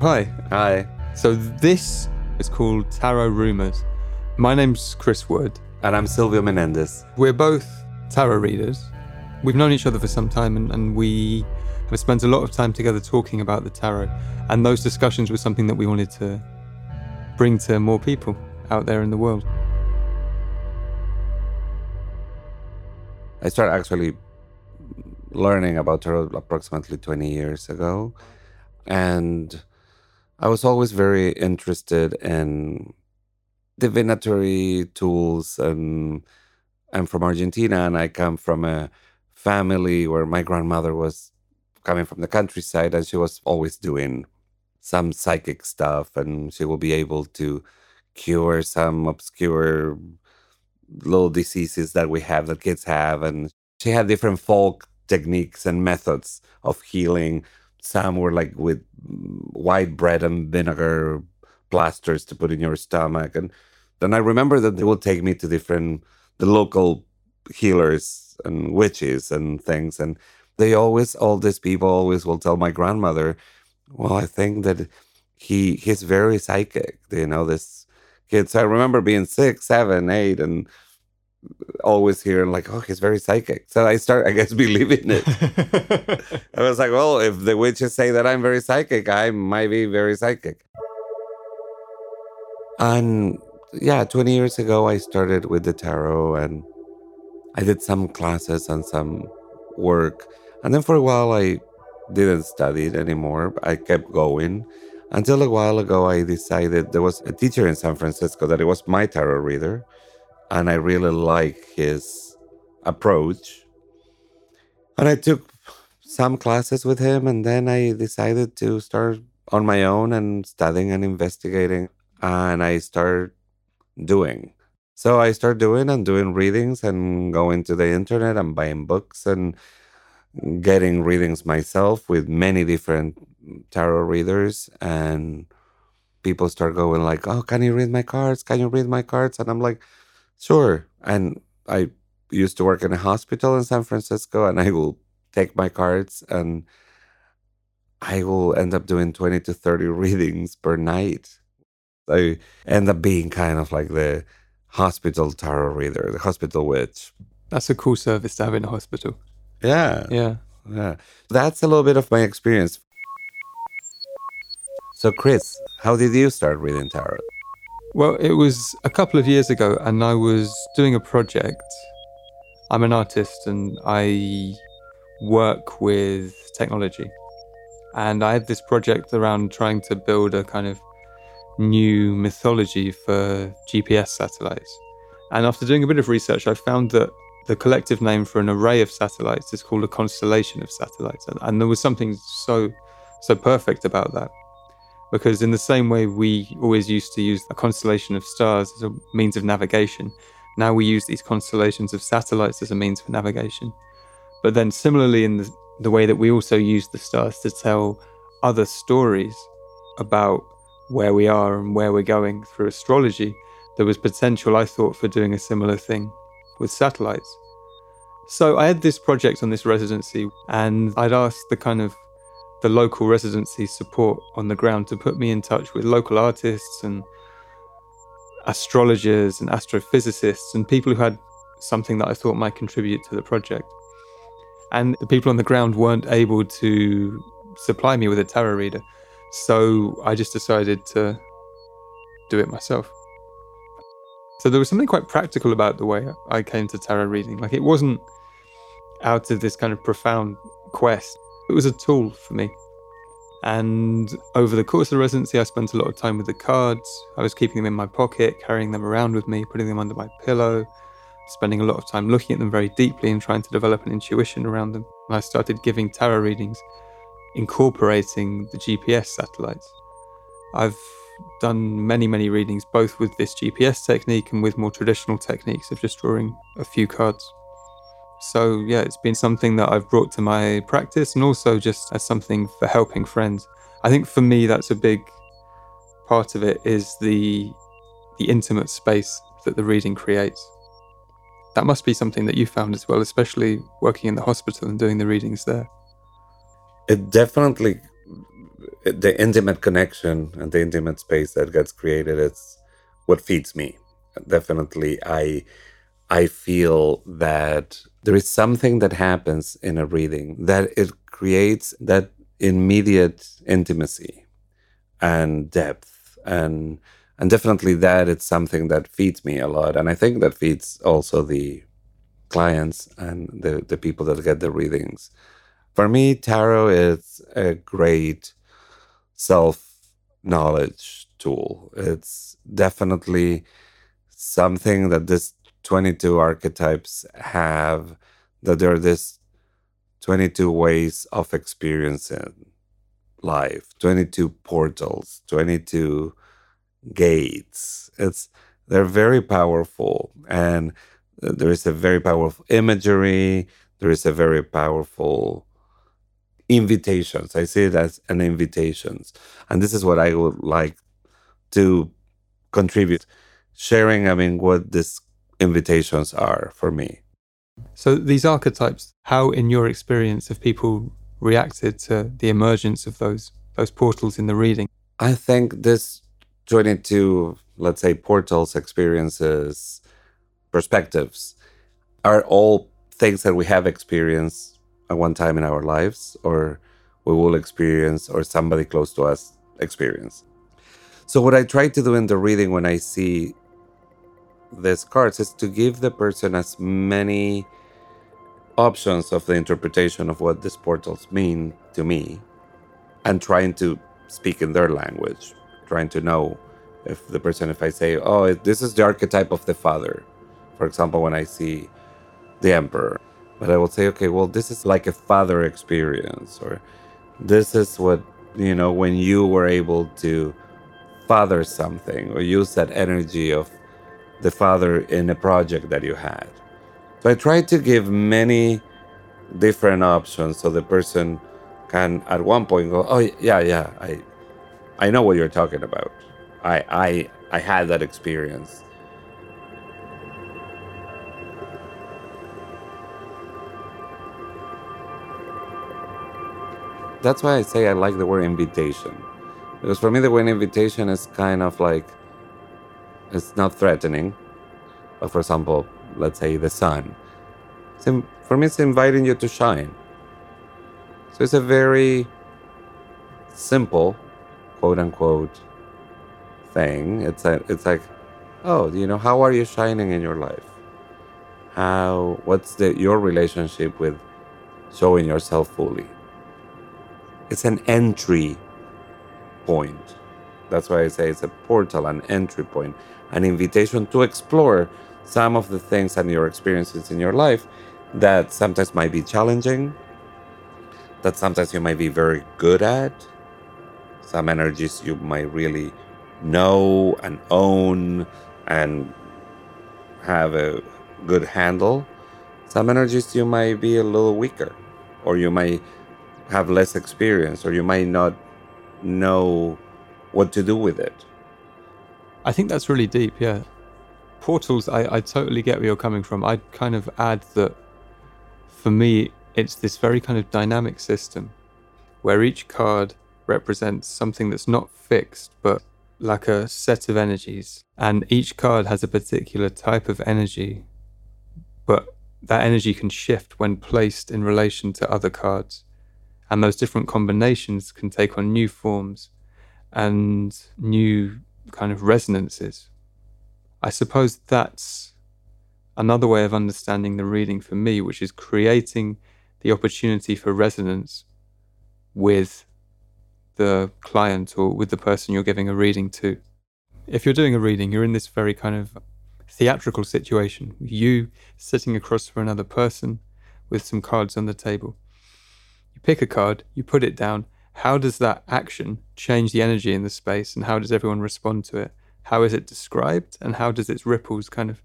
Hi. Hi. So this is called Tarot Rumors. My name's Chris Wood. And I'm Silvio Menendez. We're both tarot readers. We've known each other for some time and, and we have spent a lot of time together talking about the tarot. And those discussions were something that we wanted to bring to more people out there in the world. I started actually learning about tarot approximately 20 years ago. And I was always very interested in divinatory tools and I'm from Argentina and I come from a family where my grandmother was coming from the countryside and she was always doing some psychic stuff and she will be able to cure some obscure little diseases that we have that kids have and she had different folk techniques and methods of healing some were like with white bread and vinegar plasters to put in your stomach. And then I remember that they would take me to different, the local healers and witches and things. And they always, all these people always will tell my grandmother, well, I think that he he's very psychic, you know, this kid. So I remember being six, seven, eight, and always hearing like, oh, he's very psychic. So I start, I guess, believing it. I was like, well, if the witches say that I'm very psychic, I might be very psychic. And yeah, 20 years ago, I started with the tarot and I did some classes and some work. And then for a while, I didn't study it anymore. I kept going until a while ago, I decided there was a teacher in San Francisco that it was my tarot reader and I really like his approach. And I took some classes with him, and then I decided to start on my own and studying and investigating. And I started doing. So I started doing and doing readings and going to the internet and buying books and getting readings myself with many different tarot readers and people start going like oh can you read my cards can you read my cards and i'm like Sure. And I used to work in a hospital in San Francisco, and I will take my cards and I will end up doing 20 to 30 readings per night. I end up being kind of like the hospital tarot reader, the hospital witch. That's a cool service to have in a hospital. Yeah. Yeah. Yeah. That's a little bit of my experience. So, Chris, how did you start reading tarot? Well, it was a couple of years ago, and I was doing a project. I'm an artist and I work with technology. And I had this project around trying to build a kind of new mythology for GPS satellites. And after doing a bit of research, I found that the collective name for an array of satellites is called a constellation of satellites. And, and there was something so, so perfect about that because in the same way we always used to use a constellation of stars as a means of navigation, now we use these constellations of satellites as a means for navigation. But then similarly in the, the way that we also use the stars to tell other stories about where we are and where we're going through astrology, there was potential, I thought, for doing a similar thing with satellites. So I had this project on this residency, and I'd asked the kind of the local residency support on the ground to put me in touch with local artists and astrologers and astrophysicists and people who had something that I thought might contribute to the project. And the people on the ground weren't able to supply me with a tarot reader. So I just decided to do it myself. So there was something quite practical about the way I came to tarot reading. Like it wasn't out of this kind of profound quest. It was a tool for me. And over the course of the residency, I spent a lot of time with the cards. I was keeping them in my pocket, carrying them around with me, putting them under my pillow, spending a lot of time looking at them very deeply and trying to develop an intuition around them. And I started giving tarot readings, incorporating the GPS satellites. I've done many, many readings, both with this GPS technique and with more traditional techniques of just drawing a few cards. So, yeah, it's been something that I've brought to my practice and also just as something for helping friends. I think for me, that's a big part of it is the the intimate space that the reading creates. That must be something that you found as well, especially working in the hospital and doing the readings there. It definitely the intimate connection and the intimate space that gets created it's what feeds me definitely i i feel that there is something that happens in a reading that it creates that immediate intimacy and depth. And and definitely that it's something that feeds me a lot. And i think that feeds also the clients and the, the people that get the readings. For me tarot is a great self knowledge tool. It's definitely something that this 22 archetypes have that there are this 22 ways of experiencing life 22 portals 22 gates. It's they're very powerful and there is a very powerful imagery there is a very powerful invitations. I see it as an invitations. And this is what i would like to contribute. Sharing i mean what these invitations are for me so these archetypes how in your experience have people reacted to the emergence of those those portals in the reading? I think this 22, let's say, portals, experiences, perspectives are all things that we have experienced at one time in our lives, or we will experience, or somebody close to us experience. So, what I try to do in the reading when I see these cards is to give the person as many options of the interpretation of what these portals mean to me and trying to speak in their language, trying to know if the person, if I say, oh, this is the archetype of the father, for example, when I see the emperor, but I will say, okay, well, this is like a father experience, or this is what, you know, when you were able to father something or use that energy of the father in a project that you had. So I try to give many different options so the person can at one point go, "Oh yeah, yeah, I I know what you're talking about. I I I had that experience." That's why I say I like the word invitation. Because for me the word invitation is kind of like it's not threatening. But for example, let's say the sun. For me, it's inviting you to shine. So it's a very simple, quote unquote, thing. It's a, it's like, oh, you know, how are you shining in your life? How, what's the your relationship with showing yourself fully? It's an entry point. That's why I say it's a portal, an entry point, an invitation to explore some of the things and your experiences in your life that sometimes might be challenging, that sometimes you might be very good at, some energies you might really know and own and have a good handle. Some energies you might be a little weaker, or you might have less experience, or you might not know what to do with it. I think that's really deep, yeah portals, I, I totally get where you're coming from. I'd kind of add that for me, it's this very kind of dynamic system where each card represents something that's not fixed, but like a set of energies. And each card has a particular type of energy, but that energy can shift when placed in relation to other cards. And those different combinations can take on new forms and new kind of resonances. I suppose that's another way of understanding the reading for me, which is creating the opportunity for resonance with the client or with the person you're giving a reading to. If you're doing a reading, you're in this very kind of theatrical situation. You sitting across from another person with some cards on the table. You pick a card, you put it down. How does that action change the energy in the space and how does everyone respond to it? how is it described and how does its ripples kind of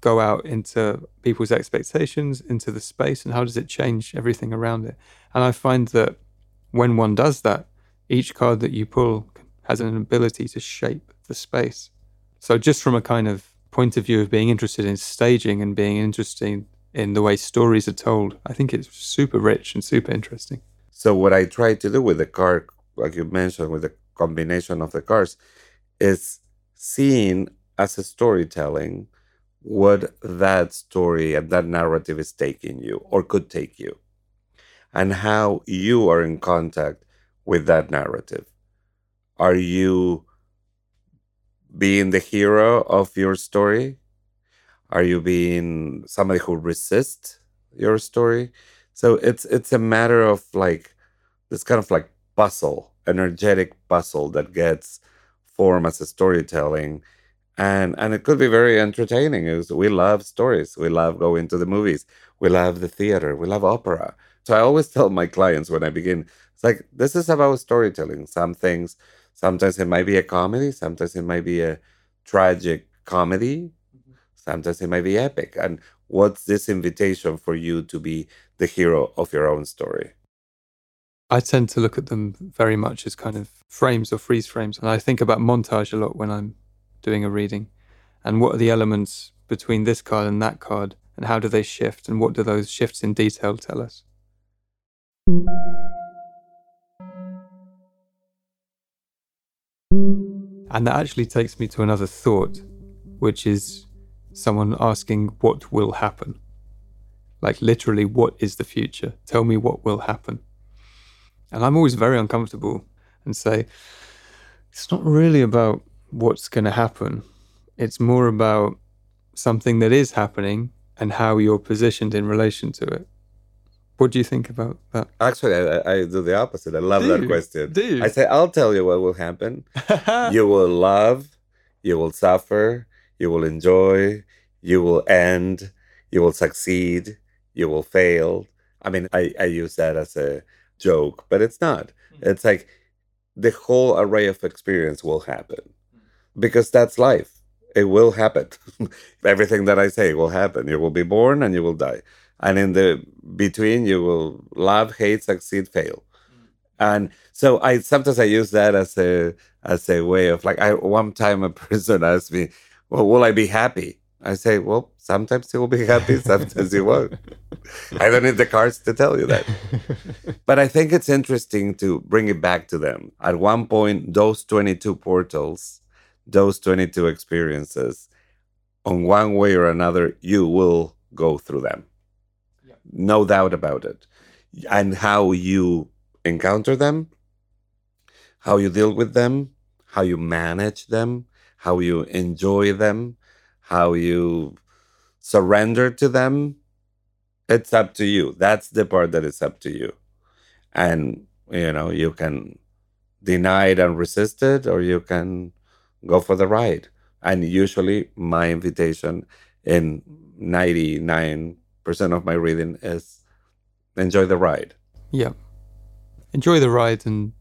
go out into people's expectations into the space and how does it change everything around it? And i find that when one does that each card that you pull has an ability to shape the space. So just from a kind of point of view of being interested in staging and being interested in the way stories are told i think it's super rich and super interesting so what i try to do with the car, like you mentioned, with the combination of the cars, is seeing as a storytelling what that story and that narrative is taking you or could take you, and how you are in contact with that narrative. Are you being the hero of your story? Are you being somebody who resists your story? So it's it's a matter of like this kind of like bustle, energetic bustle that gets form as a storytelling. And and it could be very entertaining. Is we love stories. We love going to the movies. We love the theater. We love opera. So I always tell my clients when I begin, it's like this is about storytelling. Some things, sometimes it might be a comedy, sometimes it might be a tragic comedy, mm-hmm. sometimes it might be epic. And what's this invitation for you to be the hero of your own story? I tend to look at them very much as kind of frames or freeze frames. And I think about montage a lot when I'm doing a reading. And what are the elements between this card and that card? And how do they shift? And what do those shifts in detail tell us? And that actually takes me to another thought, which is someone asking what will happen. Like, literally, what is the future? Tell me what will happen. And I'm always very uncomfortable and say, it's not really about what's going to happen. It's more about something that is happening and how you're positioned in relation to it. What do you think about that? Actually, I, I do the opposite. I love Do that you? question. Do you? I say, I'll tell you what will happen. you will love, you will suffer, you will enjoy, you will end, you will succeed, you will fail. I mean, I, I use that as a joke, but it's not. Hmm. It's like the whole array of experience will happen hmm. because that's life. It will happen. Everything that I say will happen. You will be born and you will die. And in the between, you will love, hate, succeed, fail. Hmm. And so I sometimes I use that as a as a way of like I one time a person asked me, Well, will I be happy? I say, Well, sometimes you will be happy, sometimes you won't. I don't need the cards to tell you that. But I think it's interesting to bring it back to them. At one point, those 22 portals, those 22 experiences, on one way or another, you will go through them. No doubt about it. And how you encounter them, how you deal with them, how you manage them, how you enjoy them, how you surrender to them, it's up to you. That's the part that is up to you. And, you know, you can deny it and resist it, or you can go for the ride. And usually, my invitation in 99% of my reading is enjoy the ride. Yeah. Enjoy the ride and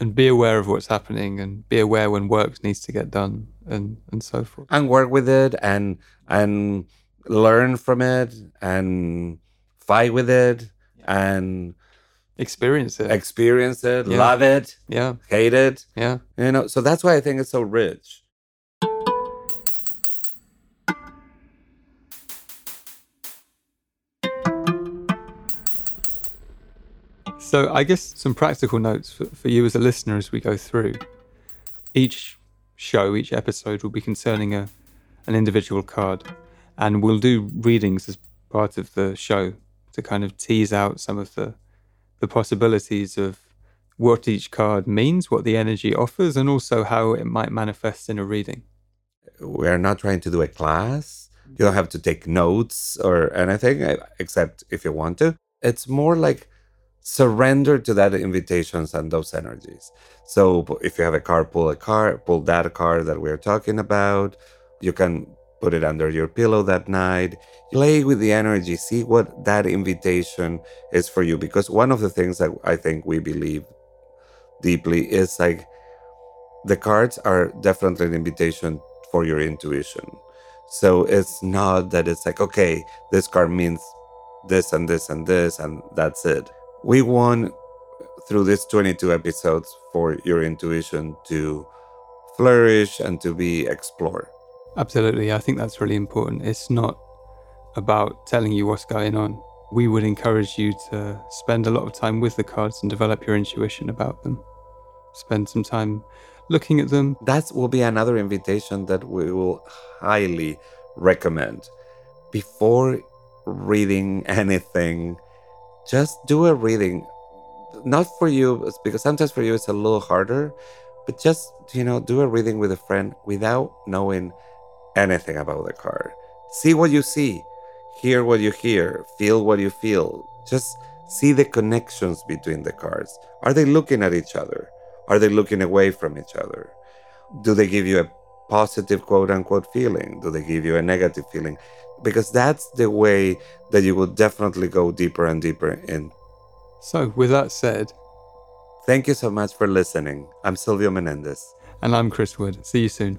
and be aware of what's happening and be aware when work needs to get done and and so forth. and work with it and and learn from it and fight with it and Experience it. experience it Yeah. love it yeah. hate it Yeah. you know so that's why i think it's so rich So I guess some practical notes for, for you as a listener as we go through. Each show, each episode will be concerning a an individual card. And we'll do readings as part of the show to kind of tease out some of the the possibilities of what each card means, what the energy offers, and also how it might manifest in a reading. we're not trying to do a class you don't have to take notes or anything except if you want to it's more like surrender to that invitations and those energies so if you have a card pull a card pull that card that we're talking about you can put it under your pillow that night play with the energy see what that invitation is for you because one of the things that i think we believe deeply is like the cards are definitely an invitation for your intuition. So it's not that it's like, okay, this card means this and this and this, and that's it. We want through these 22 episodes for your intuition to flourish and to be explored. Absolutely. I think that's really important. It's not about telling you what's going on. We would encourage you to spend a lot of time with the cards and develop your intuition about them. spend some time looking at them. That will be another invitation that we will highly recommend. Before reading anything, just do a reading. Not for you, because sometimes for you it's a little harder, but just, you know, do a reading with a friend without knowing anything about the card. See what you see, hear what you hear, feel what you feel. Just see the connections between the cards. Are they looking at each other? Are they looking away from each other? Do they give you a positive quote unquote feeling? Do they give you a negative feeling? Because that's the way that you will definitely go deeper and deeper in. So, with that said, thank you so much for listening. I'm Silvio Menendez. And I'm Chris Wood. See you soon.